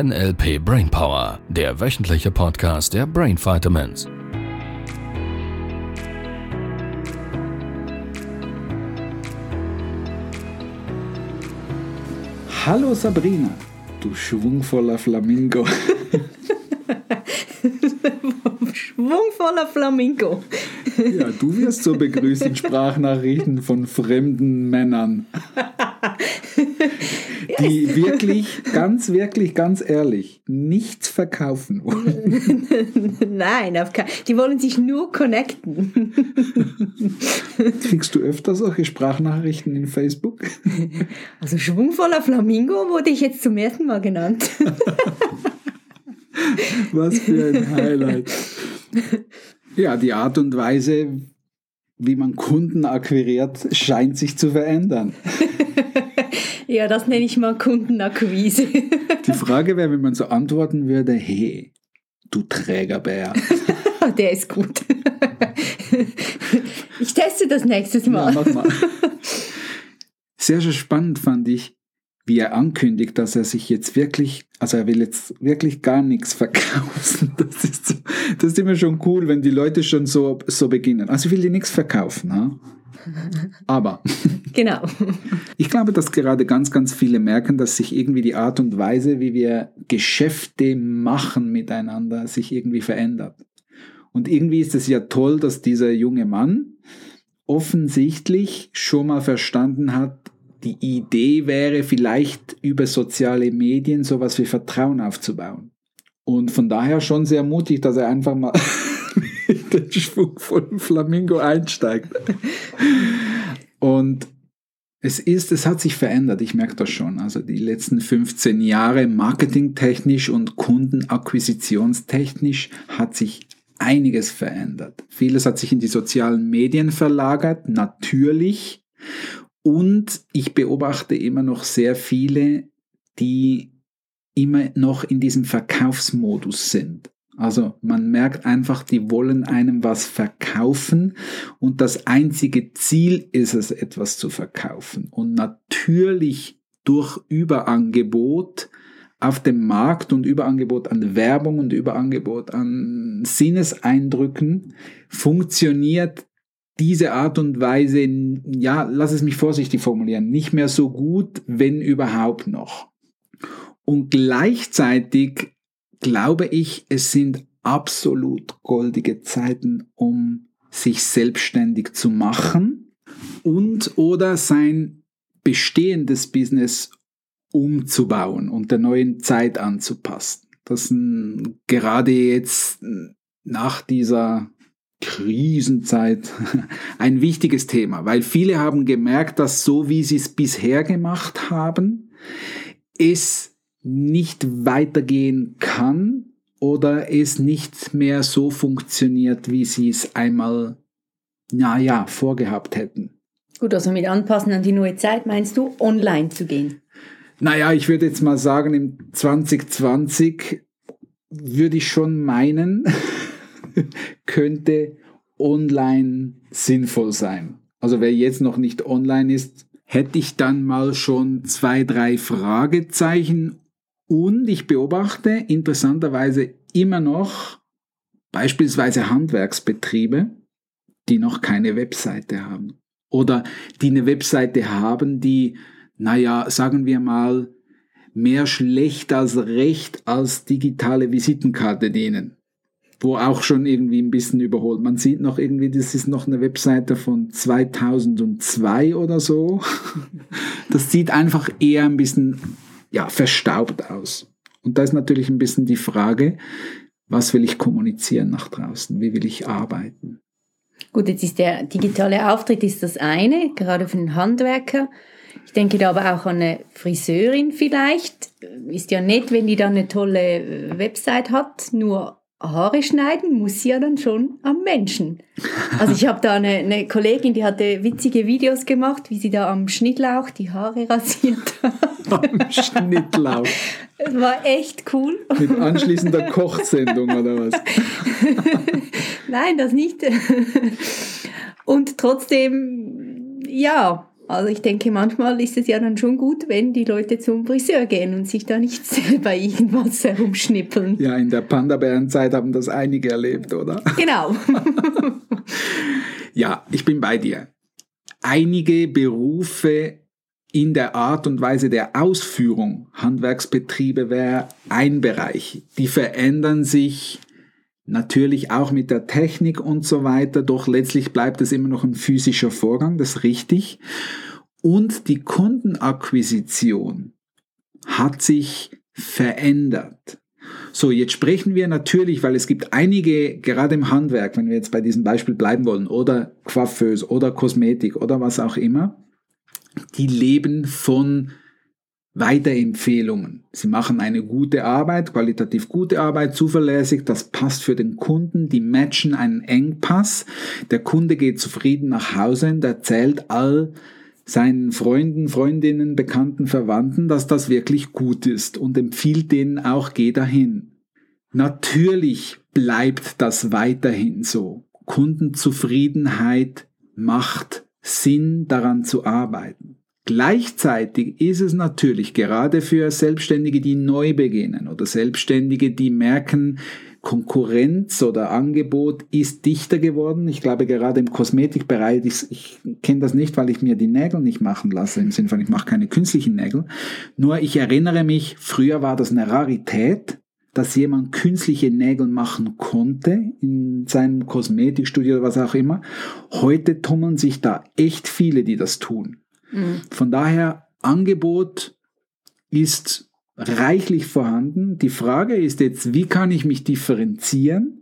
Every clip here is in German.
NLP Brainpower, der wöchentliche Podcast der Brain Vitamins. Hallo Sabrina, du schwungvoller Flamingo. Schwungvoller Flamingo. Ja, du wirst so begrüßt in Sprachnachrichten von fremden Männern. Die wirklich, ganz wirklich, ganz ehrlich, nichts verkaufen wollen. Nein, die wollen sich nur connecten. Kriegst du öfter solche Sprachnachrichten in Facebook? Also schwungvoller Flamingo wurde ich jetzt zum ersten Mal genannt. Was für ein Highlight. Ja, die Art und Weise, wie man Kunden akquiriert, scheint sich zu verändern. Ja, das nenne ich mal Kundenakquise. Die Frage wäre, wenn man so antworten würde, hey, du Trägerbär. Der ist gut. Ich teste das nächstes Mal. Ja, mach mal. Sehr, sehr spannend fand ich, wie er ankündigt, dass er sich jetzt wirklich, also er will jetzt wirklich gar nichts verkaufen. Das ist, so, das ist immer schon cool, wenn die Leute schon so, so beginnen. Also ich will dir nichts verkaufen. Ha? Aber. Genau. Ich glaube, dass gerade ganz, ganz viele merken, dass sich irgendwie die Art und Weise, wie wir Geschäfte machen miteinander, sich irgendwie verändert. Und irgendwie ist es ja toll, dass dieser junge Mann offensichtlich schon mal verstanden hat, die Idee wäre vielleicht über soziale Medien sowas wie Vertrauen aufzubauen. Und von daher schon sehr mutig, dass er einfach mal mit den schwungvollen Flamingo einsteigt. Und es ist, es hat sich verändert, ich merke das schon. Also die letzten 15 Jahre marketingtechnisch und kundenakquisitionstechnisch hat sich einiges verändert. Vieles hat sich in die sozialen Medien verlagert, natürlich. Und ich beobachte immer noch sehr viele, die immer noch in diesem Verkaufsmodus sind. Also man merkt einfach, die wollen einem was verkaufen und das einzige Ziel ist es, etwas zu verkaufen. Und natürlich durch Überangebot auf dem Markt und Überangebot an Werbung und Überangebot an Sinneseindrücken funktioniert diese Art und Weise, ja, lass es mich vorsichtig formulieren, nicht mehr so gut, wenn überhaupt noch. Und gleichzeitig glaube ich, es sind absolut goldige Zeiten, um sich selbstständig zu machen und oder sein bestehendes Business umzubauen und der neuen Zeit anzupassen. Das ist gerade jetzt nach dieser Krisenzeit ein wichtiges Thema, weil viele haben gemerkt, dass so wie sie es bisher gemacht haben, es nicht weitergehen kann oder es nicht mehr so funktioniert, wie sie es einmal, naja, vorgehabt hätten. Gut, also mit Anpassen an die neue Zeit meinst du, online zu gehen? Naja, ich würde jetzt mal sagen, im 2020 würde ich schon meinen, könnte online sinnvoll sein. Also wer jetzt noch nicht online ist, hätte ich dann mal schon zwei, drei Fragezeichen und ich beobachte interessanterweise immer noch beispielsweise Handwerksbetriebe, die noch keine Webseite haben. Oder die eine Webseite haben, die, naja, sagen wir mal, mehr schlecht als recht als digitale Visitenkarte dienen. Wo auch schon irgendwie ein bisschen überholt. Man sieht noch irgendwie, das ist noch eine Webseite von 2002 oder so. Das sieht einfach eher ein bisschen ja, verstaubt aus. Und da ist natürlich ein bisschen die Frage, was will ich kommunizieren nach draußen? Wie will ich arbeiten? Gut, jetzt ist der digitale Auftritt ist das eine, gerade für den Handwerker. Ich denke da aber auch an eine Friseurin vielleicht. Ist ja nett, wenn die dann eine tolle Website hat, nur Haare schneiden muss ja dann schon am Menschen. Also ich habe da eine, eine, Kollegin, die hatte witzige Videos gemacht, wie sie da am Schnittlauch die Haare rasiert hat. Am Schnittlauch. Es war echt cool. Mit anschließender Kochsendung oder was? Nein, das nicht. Und trotzdem, ja, Also ich denke, manchmal ist es ja dann schon gut, wenn die Leute zum Friseur gehen und sich da nicht selber irgendwas herumschnippeln. Ja, in der Panda-Bären-Zeit haben das einige erlebt, oder? Genau. ja, ich bin bei dir. Einige Berufe in der Art und Weise der Ausführung, Handwerksbetriebe wäre ein Bereich, die verändern sich Natürlich auch mit der Technik und so weiter, doch letztlich bleibt es immer noch ein physischer Vorgang, das ist richtig. Und die Kundenakquisition hat sich verändert. So, jetzt sprechen wir natürlich, weil es gibt einige, gerade im Handwerk, wenn wir jetzt bei diesem Beispiel bleiben wollen, oder Coiffeuse oder Kosmetik oder was auch immer, die leben von Weiterempfehlungen. Sie machen eine gute Arbeit, qualitativ gute Arbeit, zuverlässig, das passt für den Kunden, die matchen einen Engpass. Der Kunde geht zufrieden nach Hause und erzählt all seinen Freunden, Freundinnen, Bekannten, Verwandten, dass das wirklich gut ist und empfiehlt denen auch, geh dahin. Natürlich bleibt das weiterhin so. Kundenzufriedenheit macht Sinn, daran zu arbeiten. Gleichzeitig ist es natürlich gerade für Selbstständige, die neu beginnen oder Selbstständige, die merken, Konkurrenz oder Angebot ist dichter geworden. Ich glaube, gerade im Kosmetikbereich, ich, ich kenne das nicht, weil ich mir die Nägel nicht machen lasse, im Sinne von, ich mache keine künstlichen Nägel. Nur ich erinnere mich, früher war das eine Rarität, dass jemand künstliche Nägel machen konnte in seinem Kosmetikstudio oder was auch immer. Heute tummeln sich da echt viele, die das tun. Von daher, Angebot ist reichlich vorhanden. Die Frage ist jetzt, wie kann ich mich differenzieren?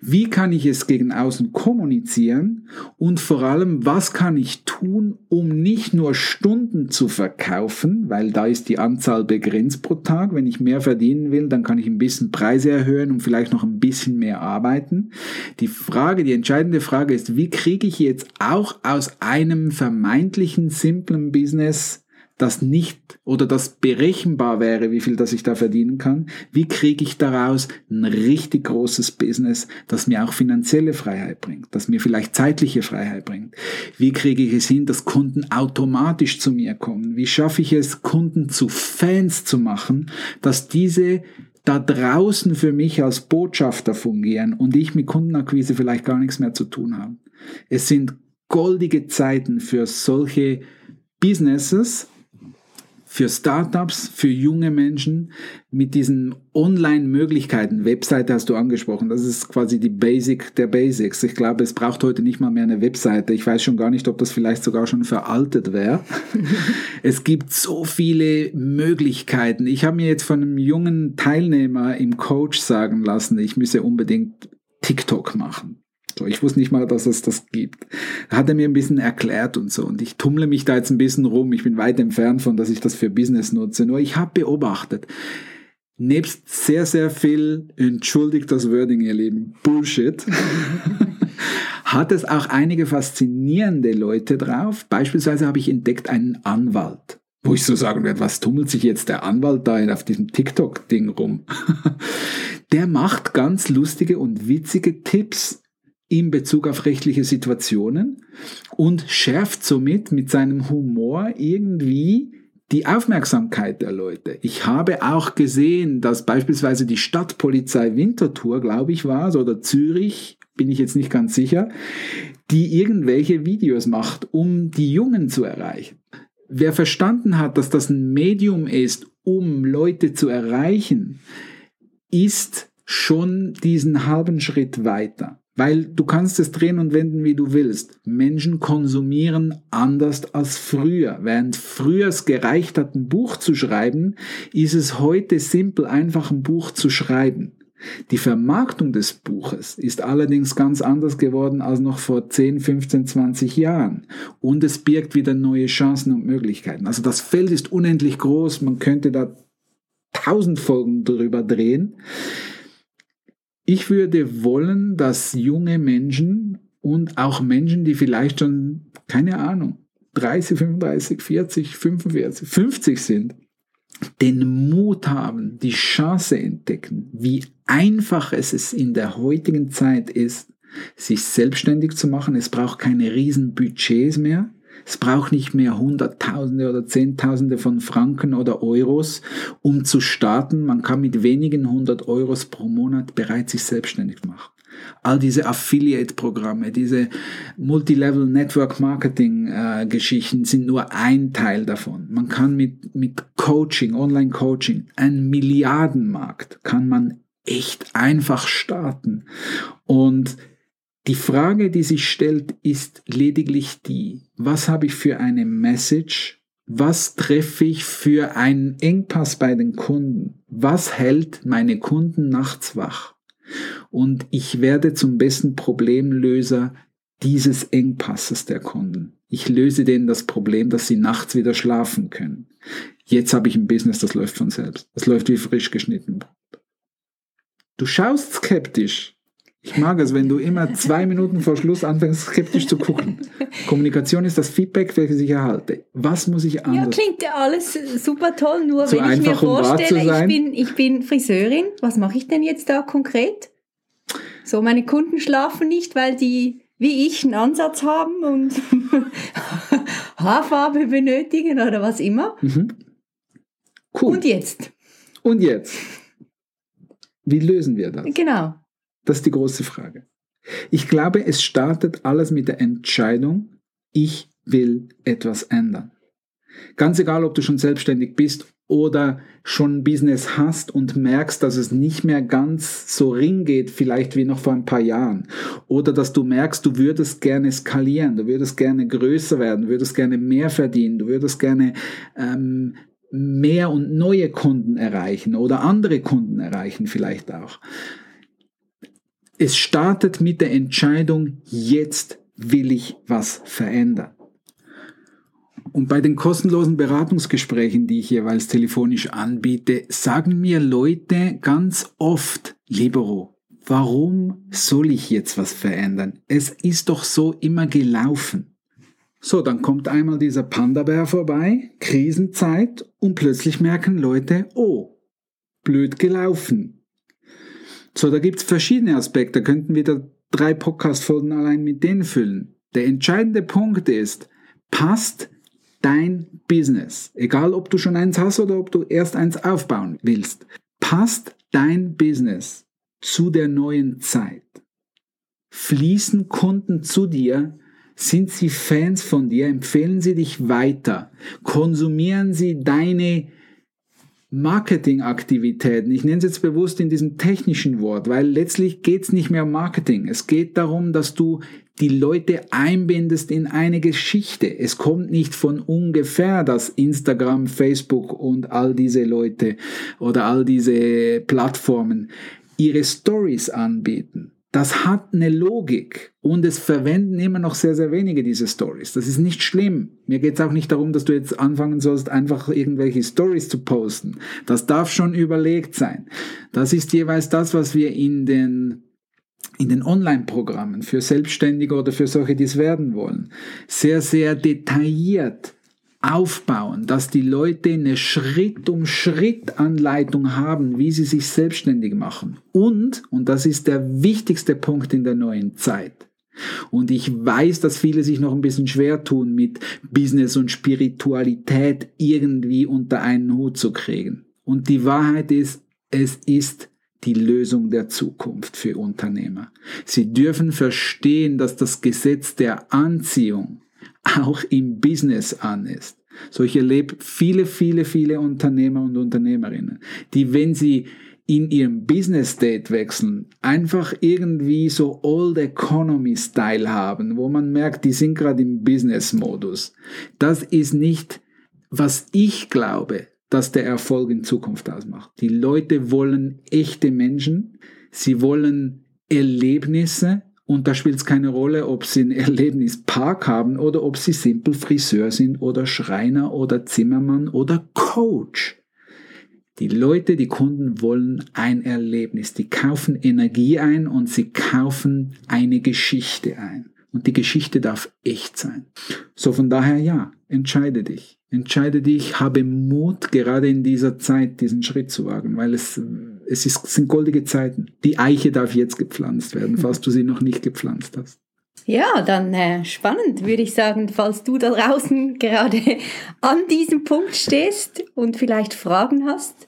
Wie kann ich es gegen außen kommunizieren? Und vor allem, was kann ich tun, um nicht nur Stunden zu verkaufen, weil da ist die Anzahl begrenzt pro Tag. Wenn ich mehr verdienen will, dann kann ich ein bisschen Preise erhöhen und vielleicht noch ein bisschen mehr arbeiten. Die Frage, die entscheidende Frage ist, wie kriege ich jetzt auch aus einem vermeintlichen simplen Business das nicht oder das berechenbar wäre, wie viel das ich da verdienen kann, wie kriege ich daraus ein richtig großes Business, das mir auch finanzielle Freiheit bringt, das mir vielleicht zeitliche Freiheit bringt? Wie kriege ich es hin, dass Kunden automatisch zu mir kommen? Wie schaffe ich es, Kunden zu Fans zu machen, dass diese da draußen für mich als Botschafter fungieren und ich mit Kundenakquise vielleicht gar nichts mehr zu tun habe? Es sind goldige Zeiten für solche Businesses, für Startups, für junge Menschen mit diesen Online-Möglichkeiten. Webseite hast du angesprochen. Das ist quasi die Basic der Basics. Ich glaube, es braucht heute nicht mal mehr eine Webseite. Ich weiß schon gar nicht, ob das vielleicht sogar schon veraltet wäre. es gibt so viele Möglichkeiten. Ich habe mir jetzt von einem jungen Teilnehmer im Coach sagen lassen, ich müsse unbedingt TikTok machen. So, ich wusste nicht mal, dass es das gibt. Hat er mir ein bisschen erklärt und so. Und ich tummle mich da jetzt ein bisschen rum. Ich bin weit entfernt von, dass ich das für Business nutze. Nur ich habe beobachtet, nebst sehr, sehr viel, entschuldigt das Wording, ihr Lieben, Bullshit, hat es auch einige faszinierende Leute drauf. Beispielsweise habe ich entdeckt einen Anwalt wo ich so sagen werde, was tummelt sich jetzt der Anwalt da auf diesem TikTok-Ding rum? der macht ganz lustige und witzige Tipps in Bezug auf rechtliche Situationen und schärft somit mit seinem Humor irgendwie die Aufmerksamkeit der Leute. Ich habe auch gesehen, dass beispielsweise die Stadtpolizei Winterthur, glaube ich, war es, oder Zürich, bin ich jetzt nicht ganz sicher, die irgendwelche Videos macht, um die Jungen zu erreichen. Wer verstanden hat, dass das ein Medium ist, um Leute zu erreichen, ist schon diesen halben Schritt weiter. Weil du kannst es drehen und wenden, wie du willst. Menschen konsumieren anders als früher. Während früher es gereicht hat, ein Buch zu schreiben, ist es heute simpel, einfach ein Buch zu schreiben. Die Vermarktung des Buches ist allerdings ganz anders geworden als noch vor 10, 15, 20 Jahren. Und es birgt wieder neue Chancen und Möglichkeiten. Also das Feld ist unendlich groß. Man könnte da tausend Folgen drüber drehen. Ich würde wollen, dass junge Menschen und auch Menschen, die vielleicht schon, keine Ahnung, 30, 35, 40, 45, 50 sind, den Mut haben, die Chance entdecken, wie einfach es in der heutigen Zeit ist, sich selbstständig zu machen. Es braucht keine riesen Budgets mehr. Es braucht nicht mehr Hunderttausende oder Zehntausende von Franken oder Euros, um zu starten. Man kann mit wenigen hundert Euros pro Monat bereits sich selbstständig machen. All diese Affiliate-Programme, diese Multilevel Network Marketing-Geschichten äh, sind nur ein Teil davon. Man kann mit, mit Coaching, Online-Coaching, ein Milliardenmarkt, kann man echt einfach starten. Und die Frage, die sich stellt, ist lediglich die, was habe ich für eine Message? Was treffe ich für einen Engpass bei den Kunden? Was hält meine Kunden nachts wach? Und ich werde zum besten Problemlöser dieses Engpasses der Kunden. Ich löse denen das Problem, dass sie nachts wieder schlafen können. Jetzt habe ich ein Business, das läuft von selbst. Das läuft wie frisch geschnitten. Du schaust skeptisch. Ich mag es, wenn du immer zwei Minuten vor Schluss anfängst, skeptisch zu gucken. Kommunikation ist das Feedback, welches ich erhalte. Was muss ich anders? Ja, klingt ja alles super toll, nur so wenn ich mir vorstelle, ich bin, ich bin Friseurin, was mache ich denn jetzt da konkret? So, meine Kunden schlafen nicht, weil die wie ich einen Ansatz haben und Haarfarbe benötigen oder was immer. Mhm. Cool. Und jetzt? Und jetzt? Wie lösen wir das? Genau. Das ist die große Frage. Ich glaube, es startet alles mit der Entscheidung, ich will etwas ändern. Ganz egal, ob du schon selbstständig bist oder schon ein Business hast und merkst, dass es nicht mehr ganz so ring geht, vielleicht wie noch vor ein paar Jahren. Oder dass du merkst, du würdest gerne skalieren, du würdest gerne größer werden, du würdest gerne mehr verdienen, du würdest gerne ähm, mehr und neue Kunden erreichen oder andere Kunden erreichen vielleicht auch. Es startet mit der Entscheidung, jetzt will ich was verändern. Und bei den kostenlosen Beratungsgesprächen, die ich jeweils telefonisch anbiete, sagen mir Leute ganz oft, Libero, warum soll ich jetzt was verändern? Es ist doch so immer gelaufen. So, dann kommt einmal dieser Panda-Bär vorbei, Krisenzeit, und plötzlich merken Leute, oh, blöd gelaufen. So, da gibt es verschiedene Aspekte. Da könnten wir da drei Podcast-Folgen allein mit denen füllen. Der entscheidende Punkt ist, passt dein Business, egal ob du schon eins hast oder ob du erst eins aufbauen willst, passt dein Business zu der neuen Zeit? Fließen Kunden zu dir? Sind sie Fans von dir? Empfehlen sie dich weiter? Konsumieren sie deine Marketingaktivitäten. Ich nenne es jetzt bewusst in diesem technischen Wort, weil letztlich geht es nicht mehr um Marketing. Es geht darum, dass du die Leute einbindest in eine Geschichte. Es kommt nicht von ungefähr, dass Instagram, Facebook und all diese Leute oder all diese Plattformen ihre Stories anbieten. Das hat eine Logik und es verwenden immer noch sehr, sehr wenige diese Stories. Das ist nicht schlimm. Mir geht es auch nicht darum, dass du jetzt anfangen sollst, einfach irgendwelche Stories zu posten. Das darf schon überlegt sein. Das ist jeweils das, was wir in den in den Online-Programmen für Selbstständige oder für solche, die es werden wollen, sehr, sehr detailliert aufbauen, dass die Leute eine Schritt-um-Schritt-Anleitung haben, wie sie sich selbstständig machen. Und, und das ist der wichtigste Punkt in der neuen Zeit, und ich weiß, dass viele sich noch ein bisschen schwer tun, mit Business und Spiritualität irgendwie unter einen Hut zu kriegen. Und die Wahrheit ist, es ist die Lösung der Zukunft für Unternehmer. Sie dürfen verstehen, dass das Gesetz der Anziehung auch im Business an ist. So ich erlebe viele, viele, viele Unternehmer und Unternehmerinnen, die, wenn sie in ihrem Business State wechseln, einfach irgendwie so Old Economy Style haben, wo man merkt, die sind gerade im Business Modus. Das ist nicht, was ich glaube, dass der Erfolg in Zukunft ausmacht. Die Leute wollen echte Menschen, sie wollen Erlebnisse, und da spielt es keine Rolle, ob sie einen Erlebnispark haben oder ob sie simpel Friseur sind oder Schreiner oder Zimmermann oder Coach. Die Leute, die Kunden wollen ein Erlebnis. Die kaufen Energie ein und sie kaufen eine Geschichte ein. Und die Geschichte darf echt sein. So von daher ja, entscheide dich. Entscheide dich, habe Mut, gerade in dieser Zeit diesen Schritt zu wagen, weil es, es ist, sind goldige Zeiten. Die Eiche darf jetzt gepflanzt werden, falls du sie noch nicht gepflanzt hast. Ja, dann äh, spannend, würde ich sagen, falls du da draußen gerade an diesem Punkt stehst und vielleicht Fragen hast,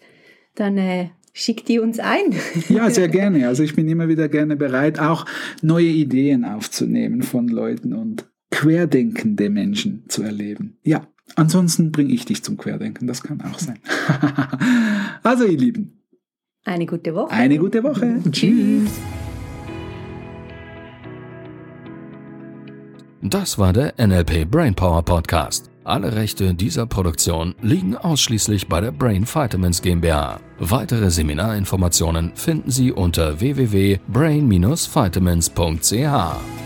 dann äh, schick die uns ein. Ja, sehr gerne. Also ich bin immer wieder gerne bereit, auch neue Ideen aufzunehmen von Leuten und querdenkende Menschen zu erleben. Ja, ansonsten bringe ich dich zum Querdenken, das kann auch sein. also ihr Lieben. Eine gute Woche. Eine gute Woche. Tschüss. Das war der NLP Brainpower Podcast. Alle Rechte dieser Produktion liegen ausschließlich bei der Brain Vitamins GmbH. Weitere Seminarinformationen finden Sie unter www.brain-vitamins.ch.